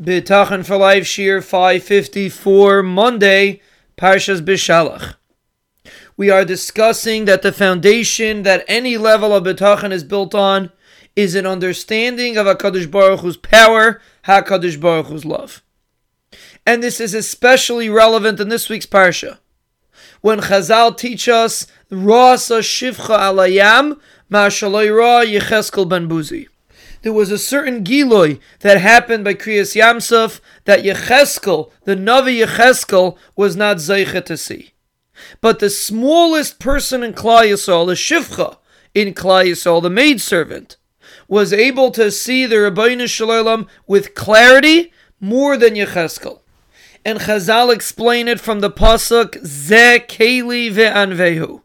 Bitachon for Life Shiur 554 Monday, Parshas Bishalach. We are discussing that the foundation that any level of Bitachon is built on is an understanding of HaKadosh Baruch Hu's power, HaKadosh Baruch Hu's love. And this is especially relevant in this week's Parsha. When Chazal teach us, Rasa Shivcha Alayam, Ma'ashaloi Ra Yecheskel Ben Buzi there was a certain Giloy that happened by Kriyas Yamsuf that Yecheskel, the Navi Yecheskel, was not Zeicha to see. But the smallest person in Klal Yisrael, the Shivcha in Klal Yisrael, the maidservant, was able to see the Ribbono Shel Olam with clarity more than Yecheskel. And Chazal explain it from the pasuk Ze Keli ve'anvehu.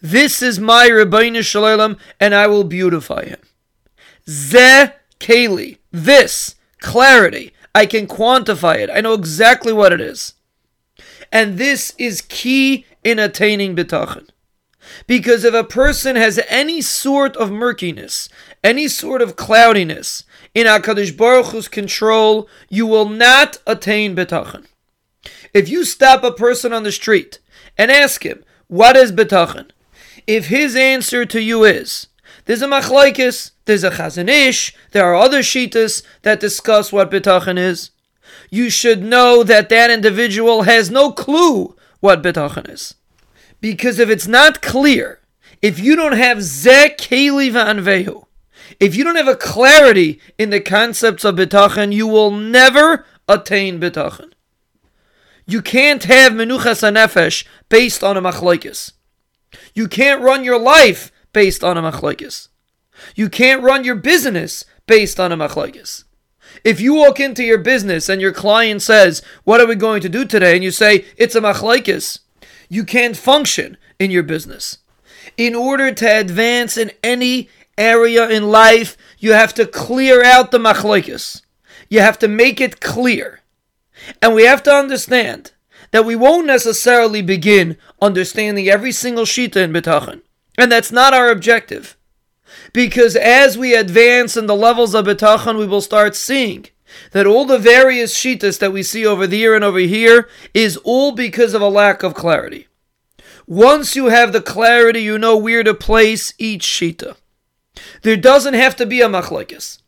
This is my Ribbono Shel Olam, and I will beautify him. Ze Keli. This clarity. I can quantify it. I know exactly what it is. And this is key in attaining bitachon. Because if a person has any sort of murkiness, any sort of cloudiness in HaKadosh Baruch Hu's control, you will not attain bitachon. If you stop a person on the street and ask him, what is bitachon? If his answer to you is, there's a machlokes, there's a Chazon Ish, there are other shitas that discuss what bitachon is. You should know that that individual has no clue what bitachon is. Because if it's not clear, if you don't have ze keli if you don't have a clarity in the concepts of bitachon, you will never attain bitachon. You can't have menuchas anefesh based on a machlokes. You can't run your life based on a machlokes. You can't run your business based on a machlokes. If you walk into your business and your client says, "What are we going to do today?" and you say, "It's a machlokes," you can't function in your business. In order to advance in any area in life, you have to clear out the machlokes. You have to make it clear. And we have to understand that we won't necessarily begin understanding every single shita in bitachon. And that's not our objective. Because as we advance in the levels of bitachon, we will start seeing that all the various shitas that we see over there and over here is all because of a lack of clarity. Once you have the clarity, you know where to place each shita. There doesn't have to be a machlokes.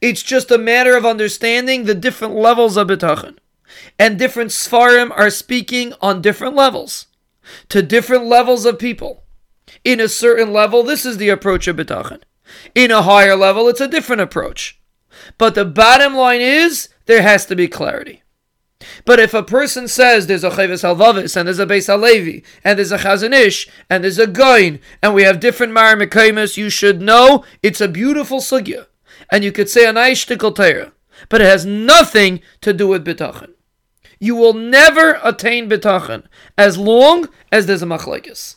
It's just a matter of understanding the different levels of bitachon. And different svarim are speaking on different levels, to different levels of people. In a certain level, this is the approach of bitachon. In a higher level, it's a different approach. But the bottom line is there has to be clarity. But if a person says there's a Chovos HaLevavos and there's a Beis Halevi and there's a Chazon Ish and there's a Gaon and we have different mareh mekomos, you should know it's a beautiful sugya. And you could say an Aishtikal Torah, but it has nothing to do with bitachon. You will never attain bitachon as long as there's a machlokes.